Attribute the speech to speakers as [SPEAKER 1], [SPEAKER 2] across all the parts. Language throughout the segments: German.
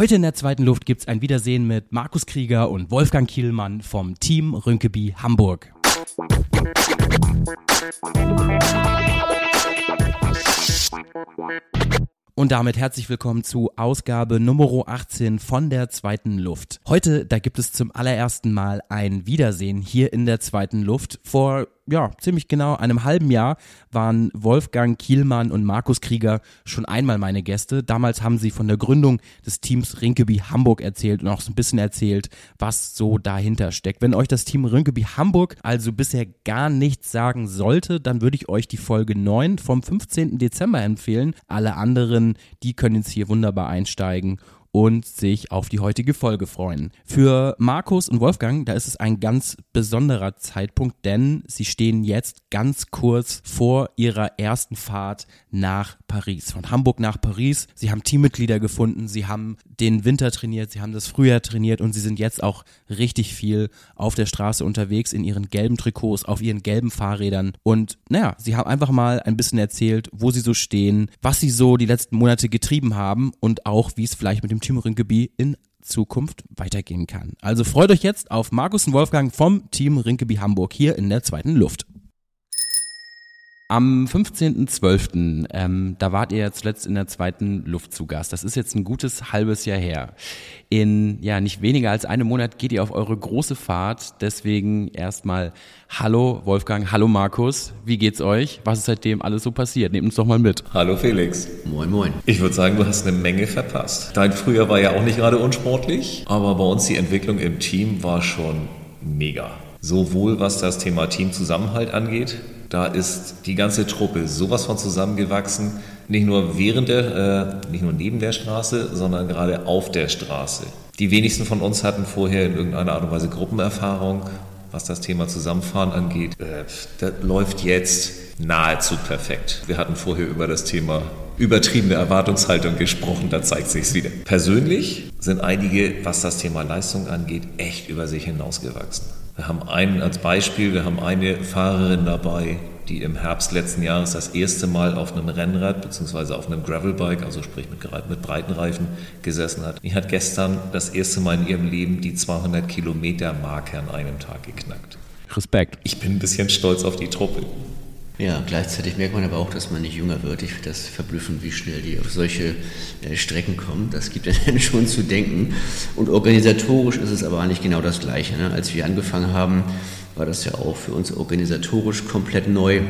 [SPEAKER 1] Heute in der zweiten Luft gibt's ein Wiedersehen mit Markus Krieger und Wolfgang Kielmann vom Team Rönkeby Hamburg. Und damit herzlich willkommen zu Ausgabe Nummer 18 von der zweiten Luft. Heute, da gibt es zum allerersten Mal ein Wiedersehen hier in der zweiten Luft. Vor ja, ziemlich genau einem halben Jahr waren Wolfgang Kielmann und Markus Krieger schon einmal meine Gäste. Damals haben sie von der Gründung des Teams Rinkeby Hamburg erzählt und auch so ein bisschen erzählt, was so dahinter steckt. Wenn euch das Team Rinkeby Hamburg also bisher gar nichts sagen sollte, dann würde ich euch die Folge 9 vom 15. Dezember empfehlen. Alle anderen, die können jetzt hier wunderbar einsteigen und sich auf die heutige Folge freuen. Für Markus und Wolfgang, da ist es ein ganz besonderer Zeitpunkt, denn sie stehen jetzt ganz kurz vor ihrer ersten Fahrt nach Paris. Von Hamburg nach Paris. Sie haben Teammitglieder gefunden, sie haben den Winter trainiert, sie haben das Frühjahr trainiert und sie sind jetzt auch richtig viel auf der Straße unterwegs in ihren gelben Trikots, auf ihren gelben Fahrrädern. Und naja, sie haben einfach mal ein bisschen erzählt, wo sie so stehen, was sie so die letzten Monate getrieben haben und auch, wie es vielleicht mit dem Team Rinkeby in Zukunft weitergehen kann. Also freut euch jetzt auf Markus und Wolfgang vom Team Rinkeby Hamburg hier in der zweiten Luft. Am 15.12., ähm, da wart ihr zuletzt in der zweiten Luft zu Gast. Das ist jetzt ein gutes halbes Jahr her. In ja nicht weniger als einem Monat geht ihr auf eure große Fahrt. Deswegen erstmal Hallo Wolfgang, hallo Markus. Wie geht's euch? Was ist seitdem alles so passiert? Nehmt uns doch mal mit.
[SPEAKER 2] Hallo Felix.
[SPEAKER 3] Moin, moin.
[SPEAKER 2] Ich würde sagen, du hast eine Menge verpasst. Dein Frühjahr war ja auch nicht gerade unsportlich, aber bei uns die Entwicklung im Team war schon mega. Sowohl was das Thema Teamzusammenhalt angeht, da ist die ganze Truppe sowas von zusammengewachsen, nicht nur während der, äh, nicht nur neben der Straße, sondern gerade auf der Straße. Die wenigsten von uns hatten vorher in irgendeiner Art und Weise Gruppenerfahrung, was das Thema Zusammenfahren angeht. Äh, das läuft jetzt nahezu perfekt. Wir hatten vorher über das Thema übertriebene Erwartungshaltung gesprochen, da zeigt sich's wieder. Persönlich sind einige, was das Thema Leistung angeht, echt über sich hinausgewachsen. Wir haben einen als Beispiel, wir haben eine Fahrerin dabei, die im Herbst letzten Jahres das erste Mal auf einem Rennrad bzw. auf einem Gravelbike, also sprich mit, mit breiten Reifen, gesessen hat. Die hat gestern das erste Mal in ihrem Leben die 200 Kilometer Marke an einem Tag geknackt.
[SPEAKER 1] Respekt.
[SPEAKER 2] Ich bin ein bisschen stolz auf die Truppe.
[SPEAKER 3] Ja, gleichzeitig merkt man aber auch, dass man nicht jünger wird. Ich finde das verblüffend, wie schnell die auf solche äh, Strecken kommen. Das gibt ja dann schon zu denken. Und organisatorisch ist es aber eigentlich genau das Gleiche. Ne? Als wir angefangen haben, war das ja auch für uns organisatorisch komplett neu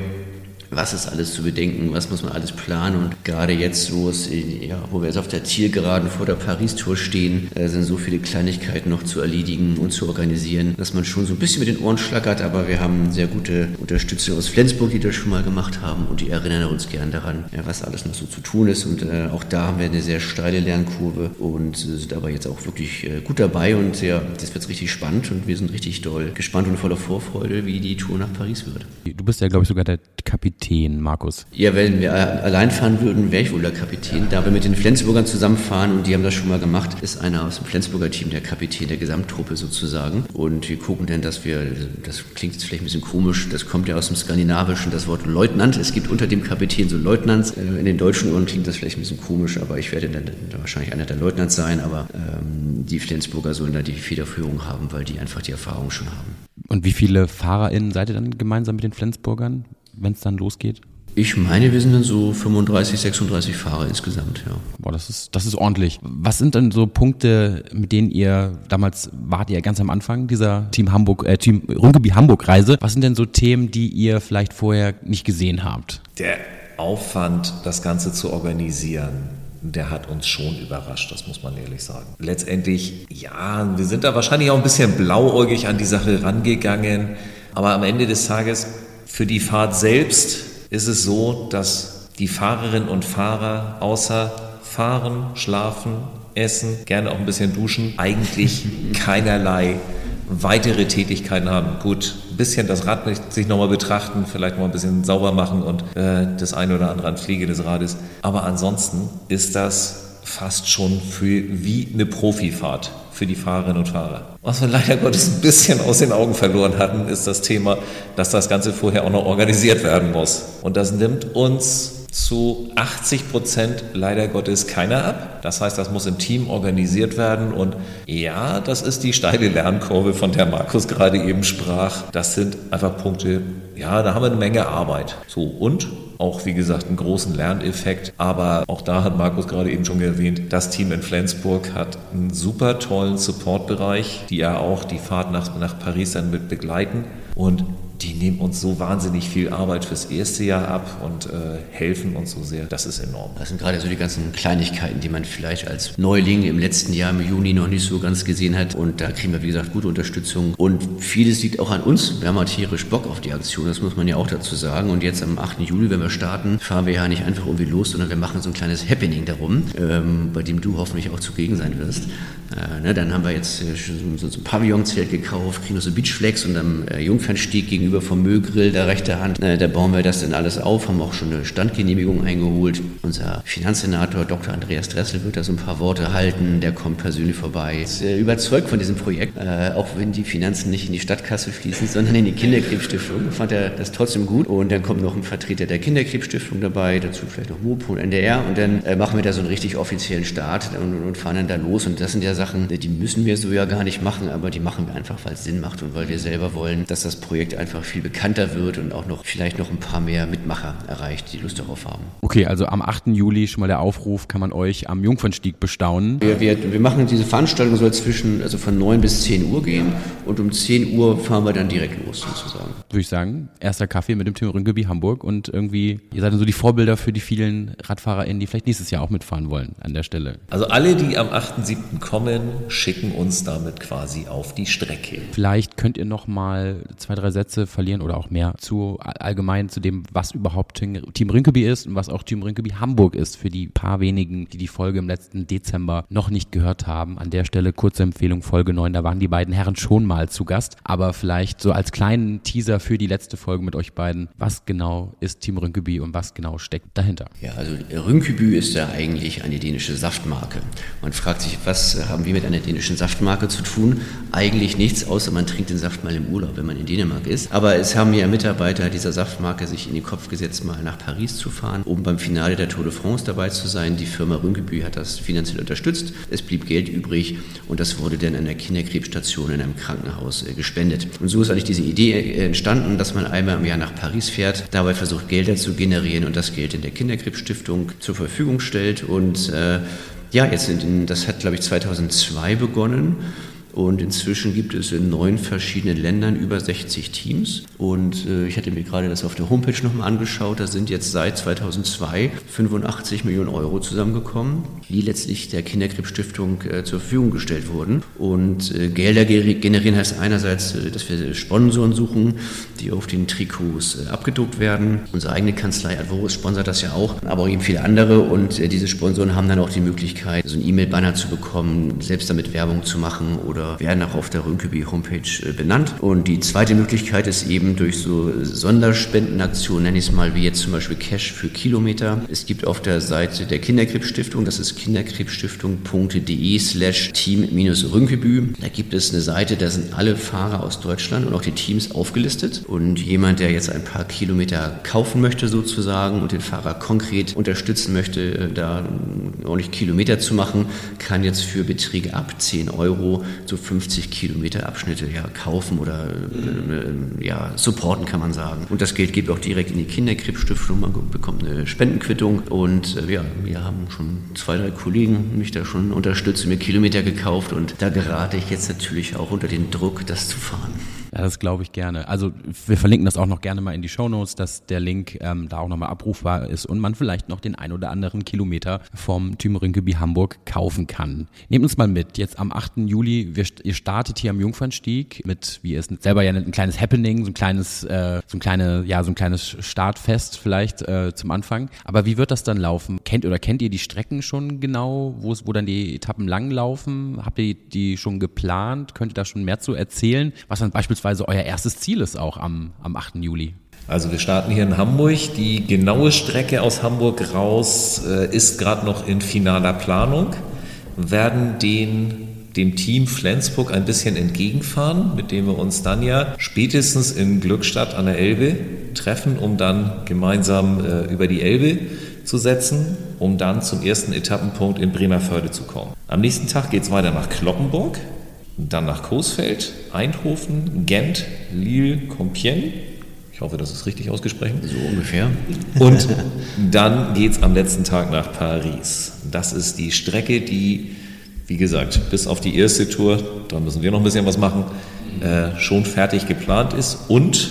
[SPEAKER 3] was ist alles zu bedenken, was muss man alles planen. Und gerade jetzt, wo, es, ja, wo wir jetzt auf der Zielgeraden vor der Paris-Tour stehen, äh, sind so viele Kleinigkeiten noch zu erledigen und zu organisieren, dass man schon so ein bisschen mit den Ohren schlackert. Aber wir haben sehr gute Unterstützer aus Flensburg, die das schon mal gemacht haben und die erinnern uns gern daran, ja, was alles noch so zu tun ist. Und äh, auch da haben wir eine sehr steile Lernkurve und sind aber jetzt auch wirklich äh, gut dabei. Und ja, das wird richtig spannend und wir sind richtig doll gespannt und voller Vorfreude, wie die Tour nach Paris wird.
[SPEAKER 1] Du bist ja, glaube ich, sogar der Kapitän Kapitän, Markus?
[SPEAKER 3] Ja, wenn wir allein fahren würden, wäre ich wohl der Kapitän. Da wir mit den Flensburgern zusammenfahren und die haben das schon mal gemacht, ist einer aus dem Flensburger Team der Kapitän der Gesamttruppe sozusagen. Und wir gucken dann, dass wir, das klingt jetzt vielleicht ein bisschen komisch, das kommt ja aus dem Skandinavischen, das Wort Leutnant. Es gibt unter dem Kapitän so Leutnants. Äh, in den deutschen Ohren klingt das vielleicht ein bisschen komisch, aber ich werde dann wahrscheinlich einer der Leutnants sein. Aber ähm, die Flensburger sollen da die Federführung haben, weil die einfach die Erfahrung schon haben.
[SPEAKER 1] Und wie viele FahrerInnen seid ihr dann gemeinsam mit den Flensburgern? Wenn es dann losgeht?
[SPEAKER 3] Ich meine, wir sind dann so 35, 36 Fahrer insgesamt, ja.
[SPEAKER 1] Boah, das ist, das ist ordentlich. Was sind denn so Punkte, mit denen ihr, damals wart ihr ganz am Anfang dieser Team Hamburg, äh, Team Rungeby Hamburg Reise. Was sind denn so Themen, die ihr vielleicht vorher nicht gesehen habt?
[SPEAKER 2] Der Aufwand, das Ganze zu organisieren, der hat uns schon überrascht, das muss man ehrlich sagen. Letztendlich, ja, wir sind da wahrscheinlich auch ein bisschen blauäugig an die Sache rangegangen, aber am Ende des Tages für die Fahrt selbst ist es so, dass die Fahrerinnen und Fahrer außer fahren, schlafen, essen, gerne auch ein bisschen duschen, eigentlich keinerlei weitere Tätigkeiten haben. Gut, ein bisschen das Rad sich nochmal betrachten, vielleicht mal ein bisschen sauber machen und äh, das eine oder andere an Pflege des Rades. Aber ansonsten ist das fast schon für, wie eine Profifahrt für die Fahrerinnen und Fahrer. Was wir leider Gottes ein bisschen aus den Augen verloren hatten, ist das Thema, dass das Ganze vorher auch noch organisiert werden muss. Und das nimmt uns zu 80 Prozent leider Gottes keiner ab. Das heißt, das muss im Team organisiert werden. Und ja, das ist die steile Lernkurve, von der Markus gerade eben sprach. Das sind einfach Punkte, ja, da haben wir eine Menge Arbeit. So, und auch, wie gesagt, einen großen Lerneffekt. Aber auch da hat Markus gerade eben schon erwähnt, das Team in Flensburg hat einen super tollen Supportbereich, die ja auch die Fahrt nach, nach Paris dann mit begleiten. Und die nehmen uns so wahnsinnig viel Arbeit fürs erste Jahr ab und äh, helfen uns so sehr. Das ist enorm.
[SPEAKER 3] Das sind gerade so die ganzen Kleinigkeiten, die man vielleicht als Neuling im letzten Jahr im Juni noch nicht so ganz gesehen hat. Und da kriegen wir, wie gesagt, gute Unterstützung. Und vieles liegt auch an uns. Wir haben halt tierisch Bock auf die Aktion, das muss man ja auch dazu sagen. Und jetzt am 8. Juli, wenn wir starten, fahren wir ja nicht einfach irgendwie los, sondern wir machen so ein kleines Happening darum, ähm, bei dem du hoffentlich auch zugegen sein wirst. Äh, ne, dann haben wir jetzt äh, so, so ein Pavillonzelt gekauft, kriegen so Beachflex und am äh, Jungfernstieg gegenüber vom Müllgrill der rechte Hand. Äh, da bauen wir das dann alles auf, haben auch schon eine Standgenehmigung eingeholt. Unser Finanzsenator Dr. Andreas Dressel wird da so ein paar Worte halten, der kommt persönlich vorbei. Ist äh, überzeugt von diesem Projekt, äh, auch wenn die Finanzen nicht in die Stadtkasse fließen, sondern in die Kinderkrebsstiftung. Fand er das trotzdem gut. Und dann kommt noch ein Vertreter der Kinderkrebsstiftung dabei, dazu vielleicht noch Mopo und NDR. Und dann machen wir da so einen richtig offiziellen Start und, und fahren dann da los. Und das sind ja Sachen, die müssen wir so ja gar nicht machen, aber die machen wir einfach, weil es Sinn macht und weil wir selber wollen, dass das Projekt einfach viel bekannter wird und auch noch vielleicht noch ein paar mehr Mitmacher erreicht, die Lust darauf haben.
[SPEAKER 1] Okay, also am 8. Juli schon mal der Aufruf, kann man euch am Jungfernstieg bestaunen.
[SPEAKER 3] Wir, wir, wir machen diese Veranstaltung soll zwischen, also von 9 bis 10 Uhr gehen und um 10 Uhr fahren wir dann direkt los sozusagen.
[SPEAKER 1] Würde ich sagen, erster Kaffee mit dem Tim Rüngeby Hamburg und irgendwie, ihr seid dann so die Vorbilder für die vielen RadfahrerInnen, die vielleicht nächstes Jahr auch mitfahren wollen an der Stelle.
[SPEAKER 2] Also alle, die am 8.7. kommen, schicken uns damit quasi auf die Strecke.
[SPEAKER 1] Vielleicht könnt ihr noch mal zwei, drei Sätze verlieren oder auch mehr zu allgemein zu dem, was überhaupt Team Rinkeby ist und was auch Team Rinkeby Hamburg ist für die paar wenigen, die die Folge im letzten Dezember noch nicht gehört haben. An der Stelle kurze Empfehlung Folge 9, da waren die beiden Herren schon mal zu Gast, aber vielleicht so als kleinen Teaser für die letzte Folge mit euch beiden, was genau ist Team Rinkeby und was genau steckt dahinter?
[SPEAKER 3] Ja, also Rinkeby ist ja eigentlich eine dänische Saftmarke. Man fragt sich, was haben wir mit einer dänischen Saftmarke zu tun? Eigentlich nichts, außer man trinkt den Saft mal im Urlaub, wenn man in Dänemark ist. Aber es haben ja Mitarbeiter dieser Saftmarke sich in den Kopf gesetzt, mal nach Paris zu fahren, um beim Finale der Tour de France dabei zu sein. Die Firma Rünkebü hat das finanziell unterstützt. Es blieb Geld übrig und das wurde dann an der Kinderkrebsstation in einem Krankenhaus äh, gespendet. Und so ist eigentlich diese Idee äh, entstanden, dass man einmal im Jahr nach Paris fährt, dabei versucht Gelder zu generieren und das Geld in der Kinderkrebsstiftung zur Verfügung stellt und äh, ja, jetzt in, das hat, glaube ich, 2002 begonnen. Und inzwischen gibt es in neun verschiedenen Ländern über 60 Teams. Und äh, ich hatte mir gerade das auf der Homepage nochmal angeschaut. Da sind jetzt seit 2002 85 Millionen Euro zusammengekommen, die letztlich der Kinderkrebsstiftung äh, zur Verfügung gestellt wurden. Und äh, Gelder generieren heißt einerseits, äh, dass wir Sponsoren suchen, die auf den Trikots äh, abgedruckt werden. Unsere eigene Kanzlei Advorus sponsert das ja auch, aber auch eben viele andere. Und äh, diese Sponsoren haben dann auch die Möglichkeit, so einen E-Mail-Banner zu bekommen, selbst damit Werbung zu machen oder werden auch auf der Rönkeby-Homepage äh, benannt. Und die zweite Möglichkeit ist eben durch so Sonderspendenaktionen, nenne ich es mal, wie jetzt zum Beispiel Cash für Kilometer. Es gibt auf der Seite der Kinderkrebsstiftung, das ist kinderkrebsstiftung.de slash team-rünkebü. Da gibt es eine Seite, da sind alle Fahrer aus Deutschland und auch die Teams aufgelistet. Und jemand, der jetzt ein paar Kilometer kaufen möchte sozusagen und den Fahrer konkret unterstützen möchte, äh, da ordentlich Kilometer zu machen, kann jetzt für Beträge ab 10 Euro so 50 Kilometer Abschnitte ja, kaufen oder äh, ja, supporten, kann man sagen. Und das Geld geht auch direkt in die Kinderkrebsstiftung, man bekommt eine Spendenquittung und äh, ja, wir haben schon zwei, drei Kollegen mich da schon unterstützt, mir Kilometer gekauft und da gerate ich jetzt natürlich auch unter den Druck, das zu fahren.
[SPEAKER 1] Ja, das glaube ich gerne. Also wir verlinken das auch noch gerne mal in die Show Notes, dass der Link ähm, da auch nochmal abrufbar ist und man vielleicht noch den ein oder anderen Kilometer vom Thürinkeby Hamburg kaufen kann. Nehmt uns mal mit. Jetzt am 8. Juli, wir, ihr startet hier am Jungfernstieg mit, wie ihr es selber ja ein kleines Happening, so ein kleines, äh, so ein kleine, ja, so ein kleines Startfest vielleicht äh, zum Anfang. Aber wie wird das dann laufen? Kennt oder kennt ihr die Strecken schon genau, wo es, wo dann die Etappen lang laufen? Habt ihr die schon geplant? Könnt ihr da schon mehr zu erzählen? Was dann beispielsweise beziehungsweise euer erstes Ziel ist auch am, am 8. Juli?
[SPEAKER 2] Also wir starten hier in Hamburg. Die genaue Strecke aus Hamburg raus äh, ist gerade noch in finaler Planung. Werden den dem Team Flensburg ein bisschen entgegenfahren, mit dem wir uns dann ja spätestens in Glückstadt an der Elbe treffen, um dann gemeinsam äh, über die Elbe zu setzen, um dann zum ersten Etappenpunkt in Bremerförde zu kommen. Am nächsten Tag geht es weiter nach Kloppenburg, dann nach Coesfeld, Eindhoven, Gent, Lille, Compiègne. Ich hoffe, das ist richtig ausgesprochen.
[SPEAKER 3] So ungefähr.
[SPEAKER 2] Und dann geht es am letzten Tag nach Paris. Das ist die Strecke, die, wie gesagt, bis auf die erste Tour, da müssen wir noch ein bisschen was machen, äh, schon fertig geplant ist und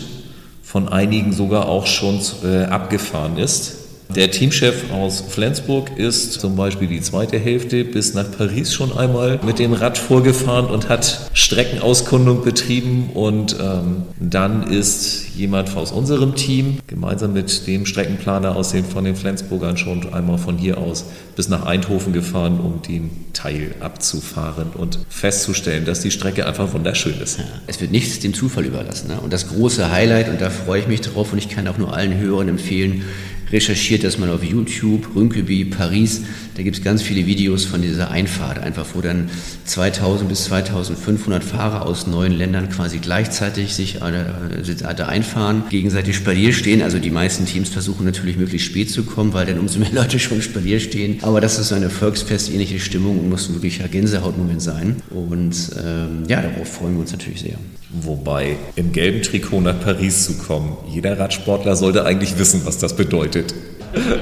[SPEAKER 2] von einigen sogar auch schon äh, abgefahren ist. Der Teamchef aus Flensburg ist zum Beispiel die zweite Hälfte bis nach Paris schon einmal mit dem Rad vorgefahren und hat Streckenauskundung betrieben. Und ähm, dann ist jemand aus unserem Team gemeinsam mit dem Streckenplaner aus den, von den Flensburgern schon einmal von hier aus bis nach Eindhoven gefahren, um den Teil abzufahren und festzustellen, dass die Strecke einfach wunderschön ist. Ja,
[SPEAKER 3] es wird nichts dem Zufall überlassen. Ne? Und das große Highlight, und da freue ich mich drauf und ich kann auch nur allen Hörern empfehlen, recherchiert das mal auf YouTube, Rünkeby, Paris. Da gibt es ganz viele Videos von dieser Einfahrt, einfach wo dann 2000 bis 2500 Fahrer aus neuen Ländern quasi gleichzeitig sich da einfahren, gegenseitig Spalier stehen. Also die meisten Teams versuchen natürlich möglichst spät zu kommen, weil dann umso mehr Leute schon Spalier stehen. Aber das ist so eine Volksfest-ähnliche Stimmung und muss ein Gänsehautmoment sein. Und ähm, ja, darauf freuen wir uns natürlich sehr.
[SPEAKER 2] Wobei im gelben Trikot nach Paris zu kommen, jeder Radsportler sollte eigentlich wissen, was das bedeutet.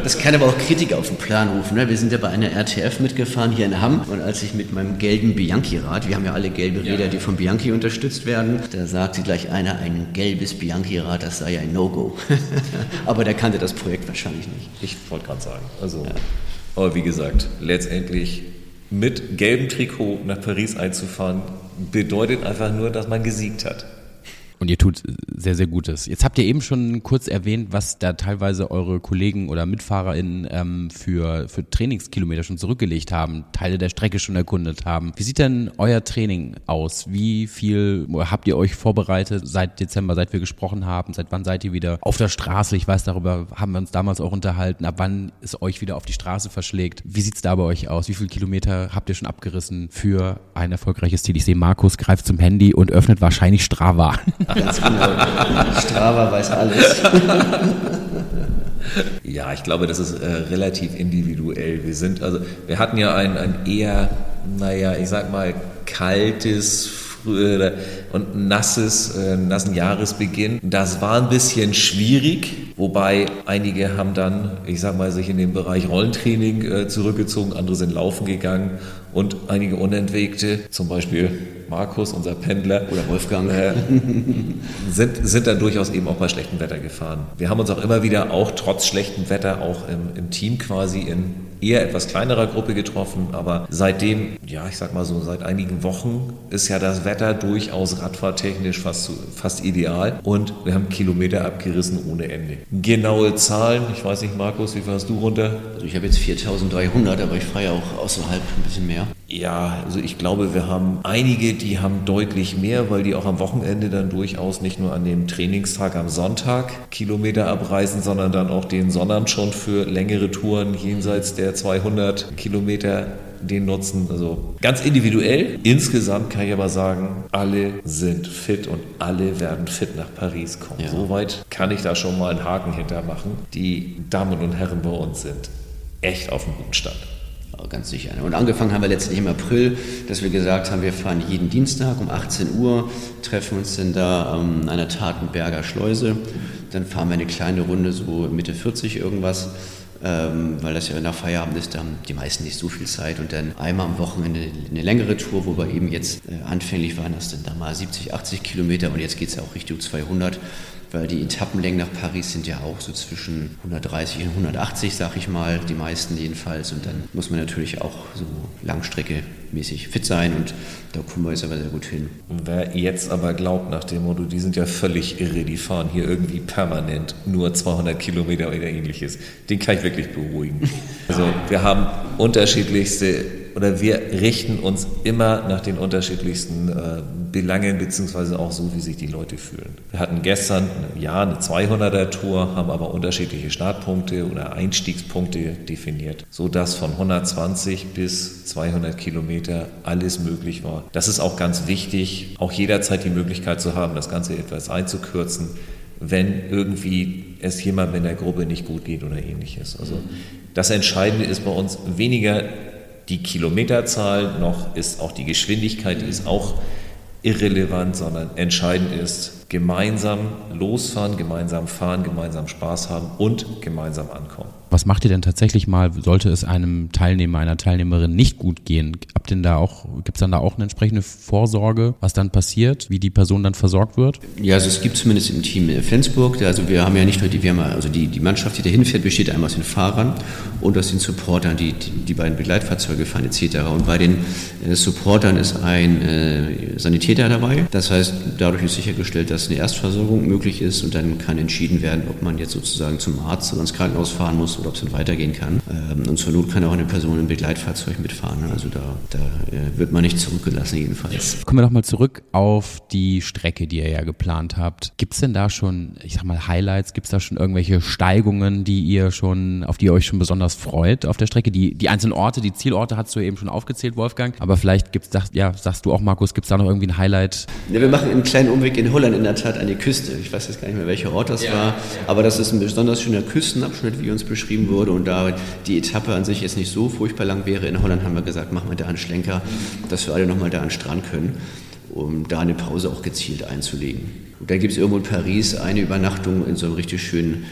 [SPEAKER 3] Das kann aber auch Kritik auf den Plan rufen. Ne? Wir sind ja bei einer RTF mitgefahren hier in Hamm und als ich mit meinem gelben Bianchi-Rad, wir haben ja alle gelbe Räder, die von Bianchi unterstützt werden, da sagte gleich einer, ein gelbes Bianchi-Rad, das sei ein No-Go. aber der kannte das Projekt wahrscheinlich nicht.
[SPEAKER 2] Ich wollte gerade sagen, also, ja. aber wie gesagt, letztendlich mit gelbem Trikot nach Paris einzufahren, bedeutet einfach nur, dass man gesiegt hat.
[SPEAKER 1] Und ihr tut sehr, sehr Gutes. Jetzt habt ihr eben schon kurz erwähnt, was da teilweise eure Kollegen oder MitfahrerInnen ähm, für, für Trainingskilometer schon zurückgelegt haben, Teile der Strecke schon erkundet haben. Wie sieht denn euer Training aus? Wie viel habt ihr euch vorbereitet seit Dezember, seit wir gesprochen haben? Seit wann seid ihr wieder auf der Straße? Ich weiß, darüber haben wir uns damals auch unterhalten. Ab wann es euch wieder auf die Straße verschlägt? Wie sieht's da bei euch aus? Wie viele Kilometer habt ihr schon abgerissen für ein erfolgreiches Ziel? Ich sehe, Markus greift zum Handy und öffnet wahrscheinlich Strava. Ganz genau.
[SPEAKER 3] Strava weiß alles.
[SPEAKER 2] Ja, ich glaube, das ist äh, relativ individuell. Wir sind, also, wir hatten ja ein, ein eher, naja, ich sag mal, kaltes, und nasses, äh, nassen Jahresbeginn. Das war ein bisschen schwierig, wobei einige haben dann, ich sag mal, sich in den Bereich Rollentraining äh, zurückgezogen, andere sind laufen gegangen und einige Unentwegte, zum Beispiel Markus, unser Pendler.
[SPEAKER 3] Oder Wolfgang.
[SPEAKER 2] Äh, sind, sind dann durchaus eben auch bei schlechtem Wetter gefahren. Wir haben uns auch immer wieder, auch trotz schlechtem Wetter, auch im, im Team quasi in eher etwas kleinerer Gruppe getroffen, aber seitdem, ja, ich sag mal so, seit einigen Wochen ist ja das Wetter durchaus radfahrtechnisch fast, fast ideal und wir haben Kilometer abgerissen ohne Ende. Genaue Zahlen, ich weiß nicht, Markus, wie fährst du runter?
[SPEAKER 3] Also ich habe jetzt 4300, aber ich fahre ja auch außerhalb ein bisschen mehr.
[SPEAKER 2] Ja, also ich glaube, wir haben einige, die haben deutlich mehr, weil die auch am Wochenende dann durchaus nicht nur an dem Trainingstag am Sonntag Kilometer abreisen, sondern dann auch den Sonnabend schon für längere Touren jenseits der 200 Kilometer den nutzen. Also ganz individuell. Insgesamt kann ich aber sagen, alle sind fit und alle werden fit nach Paris kommen. Ja. Soweit kann ich da schon mal einen Haken hintermachen. Die Damen und Herren bei uns sind echt auf einem guten Stand
[SPEAKER 3] ganz sicher. Und angefangen haben wir letztlich im April, dass wir gesagt haben, wir fahren jeden Dienstag um 18 Uhr, treffen uns dann da an einer Tatenberger Schleuse. Dann fahren wir eine kleine Runde, so Mitte 40 irgendwas. Ähm, weil das ja nach Feierabend ist, da haben die meisten nicht so viel Zeit und dann einmal am Wochenende eine längere Tour, wo wir eben jetzt äh, anfänglich waren das dann da mal 70, 80 Kilometer und jetzt geht es ja auch Richtung 200 weil die Etappenlängen nach Paris sind ja auch so zwischen 130 und 180, sag ich mal, die meisten jedenfalls. Und dann muss man natürlich auch so langstreckemäßig fit sein und da kommen wir jetzt aber sehr gut hin.
[SPEAKER 2] Wer jetzt aber glaubt nach dem Motto, die sind ja völlig irre, die fahren hier irgendwie permanent nur 200 Kilometer oder ähnliches, den kann ich wirklich beruhigen. Also wir haben unterschiedlichste oder wir richten uns immer nach den unterschiedlichsten äh, Belangen, beziehungsweise auch so, wie sich die Leute fühlen. Wir hatten gestern, ja, eine 200er-Tour, haben aber unterschiedliche Startpunkte oder Einstiegspunkte definiert, sodass von 120 bis 200 Kilometer alles möglich war. Das ist auch ganz wichtig, auch jederzeit die Möglichkeit zu haben, das Ganze etwas einzukürzen wenn irgendwie es jemandem in der Gruppe nicht gut geht oder ähnliches. Also das Entscheidende ist bei uns weniger die Kilometerzahl, noch ist auch die Geschwindigkeit, die ist auch irrelevant, sondern entscheidend ist gemeinsam losfahren, gemeinsam fahren, gemeinsam Spaß haben und gemeinsam ankommen.
[SPEAKER 1] Was macht ihr denn tatsächlich mal, sollte es einem Teilnehmer, einer Teilnehmerin nicht gut gehen? Habt denn da auch, gibt es dann da auch eine entsprechende Vorsorge, was dann passiert, wie die Person dann versorgt wird?
[SPEAKER 3] Ja, also es gibt zumindest im Team Flensburg, also wir haben ja nicht nur die, wir haben also die, die Mannschaft, die da hinfährt, besteht einmal aus den Fahrern und aus den Supportern, die, die, beiden Begleitfahrzeuge fahren etc. Und bei den äh, Supportern ist ein äh, Sanitäter dabei. Das heißt, dadurch ist sichergestellt, dass eine Erstversorgung möglich ist und dann kann entschieden werden, ob man jetzt sozusagen zum Arzt oder ins Krankenhaus fahren muss ob es dann weitergehen kann. Ähm, und zur Not kann auch eine Person im Begleitfahrzeug mitfahren. Ne? Also da, da äh, wird man nicht zurückgelassen jedenfalls.
[SPEAKER 1] Kommen wir doch mal zurück auf die Strecke, die ihr ja geplant habt. Gibt es denn da schon, ich sag mal, Highlights? Gibt es da schon irgendwelche Steigungen, die ihr schon, auf die ihr euch schon besonders freut auf der Strecke? Die, die einzelnen Orte, die Zielorte hast du eben schon aufgezählt, Wolfgang. Aber vielleicht gibt's, ja, sagst du auch, Markus, gibt es da noch irgendwie ein Highlight?
[SPEAKER 3] Ja, wir machen einen kleinen Umweg in Holland in der Tat an die Küste. Ich weiß jetzt gar nicht mehr, welcher Ort das ja, war. Aber das ist ein besonders schöner Küstenabschnitt, wie uns beschrieben beschrieben wurde und da die Etappe an sich jetzt nicht so furchtbar lang wäre. In Holland haben wir gesagt, machen wir da einen Schlenker, dass wir alle nochmal da an den Strand können, um da eine Pause auch gezielt einzulegen. Und dann gibt es irgendwo in Paris eine Übernachtung in so einem richtig schönen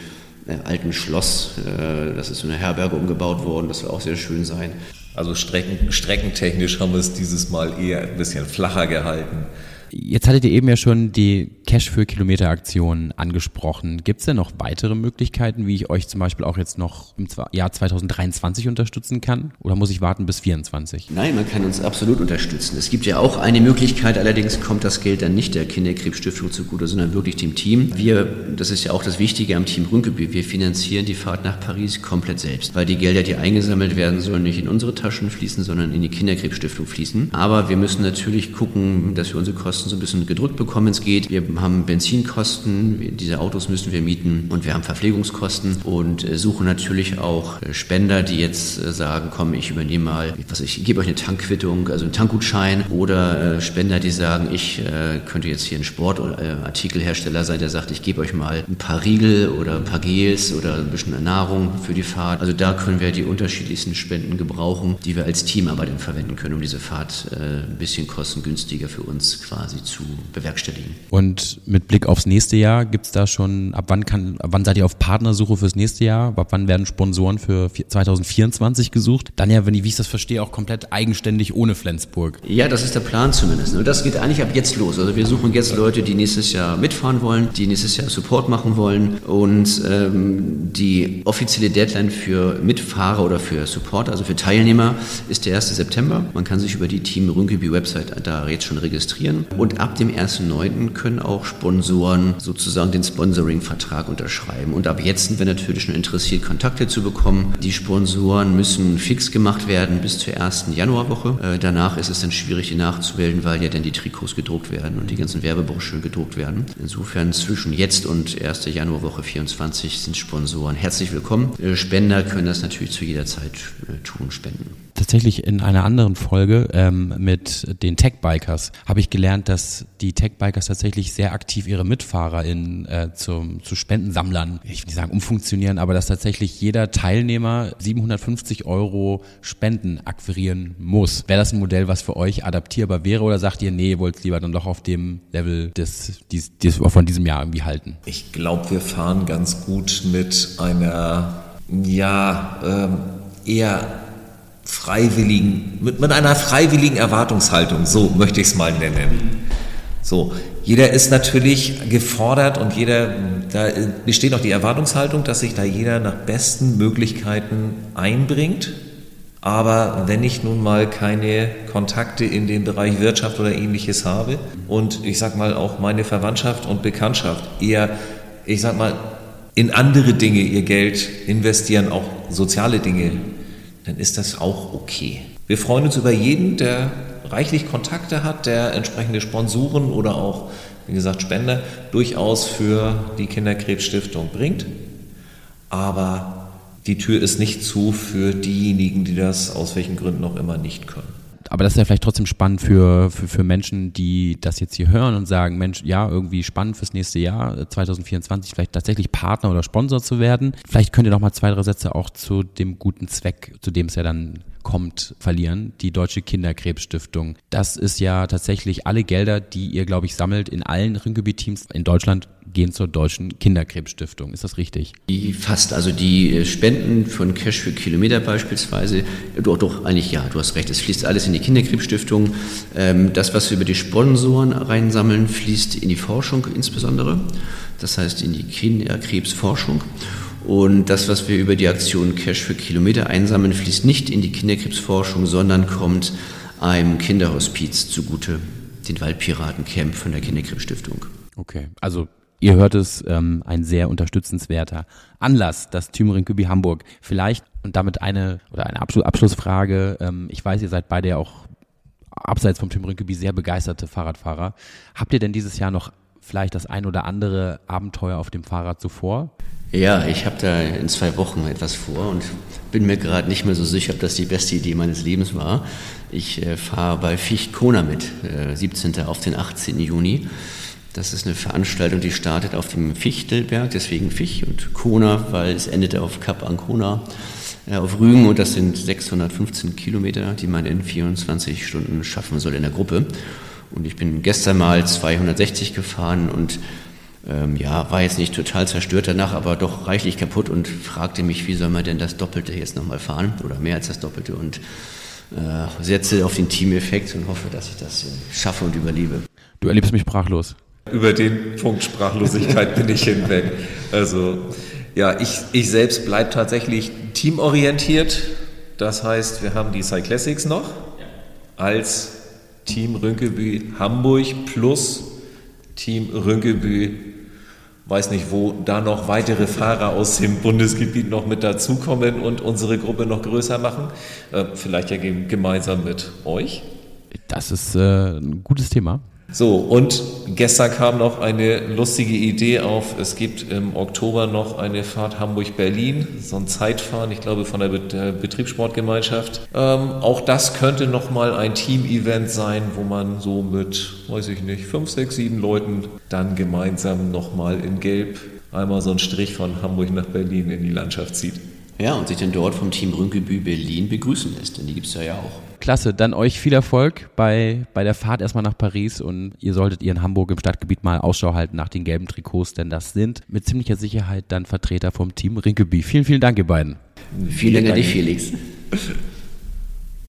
[SPEAKER 3] äh, alten Schloss. Äh, das ist so eine Herberge umgebaut worden, das soll auch sehr schön sein.
[SPEAKER 2] Also strecken, streckentechnisch haben wir es dieses Mal eher ein bisschen flacher gehalten.
[SPEAKER 1] Jetzt hattet ihr eben ja schon die Cash für Kilometer Aktion angesprochen. Gibt es denn noch weitere Möglichkeiten, wie ich euch zum Beispiel auch jetzt noch im Jahr 2023 unterstützen kann? Oder muss ich warten bis 2024?
[SPEAKER 3] Nein, man kann uns absolut unterstützen. Es gibt ja auch eine Möglichkeit, allerdings kommt das Geld dann nicht der Kinderkrebsstiftung zugute, sondern wirklich dem Team. Wir, das ist ja auch das Wichtige am Team Rünkeby, wir finanzieren die Fahrt nach Paris komplett selbst, weil die Gelder, die eingesammelt werden, sollen nicht in unsere Taschen fließen, sondern in die Kinderkrebsstiftung fließen. Aber wir müssen natürlich gucken, dass wir unsere Kosten so ein bisschen gedrückt bekommen, es geht. Wir haben Benzinkosten, diese Autos müssen wir mieten und wir haben Verpflegungskosten und äh, suchen natürlich auch äh, Spender, die jetzt äh, sagen, komm, ich übernehme mal, was ich, ich gebe euch eine Tankquittung, also einen Tankgutschein oder Spender, die sagen, ich könnte jetzt hier ein Sportartikelhersteller sein, der sagt, ich gebe euch mal ein paar Riegel oder ein paar Gels oder ein bisschen Nahrung für die Fahrt. Also da können wir die unterschiedlichsten Spenden gebrauchen, die wir als Team aber dann verwenden können, um diese Fahrt ein bisschen kostengünstiger für uns quasi zu bewerkstelligen.
[SPEAKER 1] Und mit Blick aufs nächste Jahr, gibt es da schon, ab wann kann, ab wann seid ihr auf Partnersuche fürs nächste Jahr? Ab wann werden Sponsoren für 2024 gesucht? Dann ja, wenn ich, wie ich das verstehe, auch komplett eigenständig ohne Flensburg.
[SPEAKER 3] Ja, das ist der Plan zumindest. Und das geht eigentlich ab jetzt los. Also wir suchen jetzt Leute, die nächstes Jahr mitfahren wollen, die nächstes Jahr Support machen wollen. Und ähm, die offizielle Deadline für Mitfahrer oder für Support, also für Teilnehmer, ist der 1. September. Man kann sich über die Team Rünkeby Website da jetzt schon registrieren. Und ab dem 1.9. können auch Sponsoren sozusagen den Sponsoring-Vertrag unterschreiben. Und ab jetzt sind wir natürlich schon interessiert, Kontakte zu bekommen. Die Sponsoren müssen fix gemacht werden bis zur ersten Januarwoche. Äh, danach ist es dann schwierig, die nachzuwählen, weil ja dann die Trikots gedruckt werden und die ganzen Werbebroschüren gedruckt werden. Insofern zwischen jetzt und 1. Januarwoche 24 sind Sponsoren herzlich willkommen. Äh, Spender können das natürlich zu jeder Zeit äh, tun, spenden
[SPEAKER 1] tatsächlich in einer anderen Folge ähm, mit den Tech-Bikers habe ich gelernt, dass die Tech-Bikers tatsächlich sehr aktiv ihre Mitfahrer in, äh, zum, zu Spendensammlern, ich will nicht sagen umfunktionieren, aber dass tatsächlich jeder Teilnehmer 750 Euro Spenden akquirieren muss. Wäre das ein Modell, was für euch adaptierbar wäre oder sagt ihr, nee, wollt lieber dann doch auf dem Level des, des, des von diesem Jahr irgendwie halten?
[SPEAKER 2] Ich glaube, wir fahren ganz gut mit einer, ja, ähm, eher freiwilligen, mit, mit einer freiwilligen Erwartungshaltung, so möchte ich es mal nennen. So, jeder ist natürlich gefordert und jeder, da besteht auch die Erwartungshaltung, dass sich da jeder nach besten Möglichkeiten einbringt. Aber wenn ich nun mal keine Kontakte in den Bereich Wirtschaft oder ähnliches habe und ich sag mal auch meine Verwandtschaft und Bekanntschaft eher, ich sag mal, in andere Dinge ihr Geld investieren, auch soziale Dinge dann ist das auch okay. Wir freuen uns über jeden, der reichlich Kontakte hat, der entsprechende Sponsoren oder auch, wie gesagt, Spender durchaus für die Kinderkrebsstiftung bringt. Aber die Tür ist nicht zu für diejenigen, die das aus welchen Gründen auch immer nicht können.
[SPEAKER 1] Aber das ist ja vielleicht trotzdem spannend für, für, für Menschen, die das jetzt hier hören und sagen, Mensch, ja, irgendwie spannend fürs nächste Jahr, 2024, vielleicht tatsächlich Partner oder Sponsor zu werden. Vielleicht könnt ihr noch mal zwei, drei Sätze auch zu dem guten Zweck, zu dem es ja dann kommt, verlieren. Die Deutsche Kinderkrebsstiftung. Das ist ja tatsächlich alle Gelder, die ihr, glaube ich, sammelt in allen Ringgebiet-Teams in Deutschland gehen zur Deutschen Kinderkrebsstiftung. Ist das richtig?
[SPEAKER 3] Die fast, also die Spenden von Cash für Kilometer beispielsweise, doch, doch, eigentlich ja, du hast recht, es fließt alles in die Kinderkrebsstiftung. Ähm, das, was wir über die Sponsoren reinsammeln, fließt in die Forschung insbesondere, das heißt in die Kinderkrebsforschung. Und das, was wir über die Aktion Cash für Kilometer einsammeln, fließt nicht in die Kinderkrebsforschung, sondern kommt einem Kinderhospiz zugute, den Waldpiratencamp von der Kinderkrebsstiftung.
[SPEAKER 1] Okay, also ihr hört es, ähm, ein sehr unterstützenswerter Anlass, das Team Ringkübi Hamburg. Vielleicht und damit eine oder eine Abschlussfrage. Ähm, ich weiß, ihr seid beide ja auch abseits vom Team Ringkübi sehr begeisterte Fahrradfahrer. Habt ihr denn dieses Jahr noch vielleicht das ein oder andere Abenteuer auf dem Fahrrad zuvor?
[SPEAKER 3] Ja, ich habe da in zwei Wochen etwas vor und bin mir gerade nicht mehr so sicher, ob das die beste Idee meines Lebens war. Ich äh, fahre bei Ficht Kona mit, äh, 17. auf den 18. Juni. Das ist eine Veranstaltung, die startet auf dem Fichtelberg, deswegen Ficht und Kona, weil es endet auf Kap Ancona äh, auf Rügen und das sind 615 Kilometer, die man in 24 Stunden schaffen soll in der Gruppe. Und ich bin gestern mal 260 gefahren und ähm, ja, war jetzt nicht total zerstört danach, aber doch reichlich kaputt und fragte mich, wie soll man denn das Doppelte jetzt nochmal fahren oder mehr als das Doppelte und äh, setze auf den Teameffekt und hoffe, dass ich das schaffe und überlebe.
[SPEAKER 1] Du erlebst mich sprachlos.
[SPEAKER 2] Über den Punkt Sprachlosigkeit bin ich hinweg. Also ja, ich, ich selbst bleibe tatsächlich teamorientiert. Das heißt, wir haben die Cyclassics noch als Team Rünkeby Hamburg plus Team Rünkeby weiß nicht, wo da noch weitere Fahrer aus dem Bundesgebiet noch mit dazukommen und unsere Gruppe noch größer machen. Äh, vielleicht ja gemeinsam mit euch.
[SPEAKER 1] Das ist äh, ein gutes Thema.
[SPEAKER 2] So, und gestern kam noch eine lustige Idee auf. Es gibt im Oktober noch eine Fahrt Hamburg-Berlin, so ein Zeitfahren, ich glaube von der Betriebssportgemeinschaft. Ähm, auch das könnte nochmal ein Team-Event sein, wo man so mit, weiß ich nicht, fünf, sechs, sieben Leuten dann gemeinsam nochmal in Gelb einmal so einen Strich von Hamburg nach Berlin in die Landschaft zieht.
[SPEAKER 3] Ja, und sich dann dort vom Team Rünkebü Berlin begrüßen lässt, denn die gibt es ja, ja auch.
[SPEAKER 1] Klasse, dann euch viel Erfolg bei, bei der Fahrt erstmal nach Paris und ihr solltet ihr in Hamburg im Stadtgebiet mal Ausschau halten nach den gelben Trikots, denn das sind mit ziemlicher Sicherheit dann Vertreter vom Team Rinkeby. Vielen, vielen Dank, ihr beiden.
[SPEAKER 3] Vielen Dank an dich, Felix.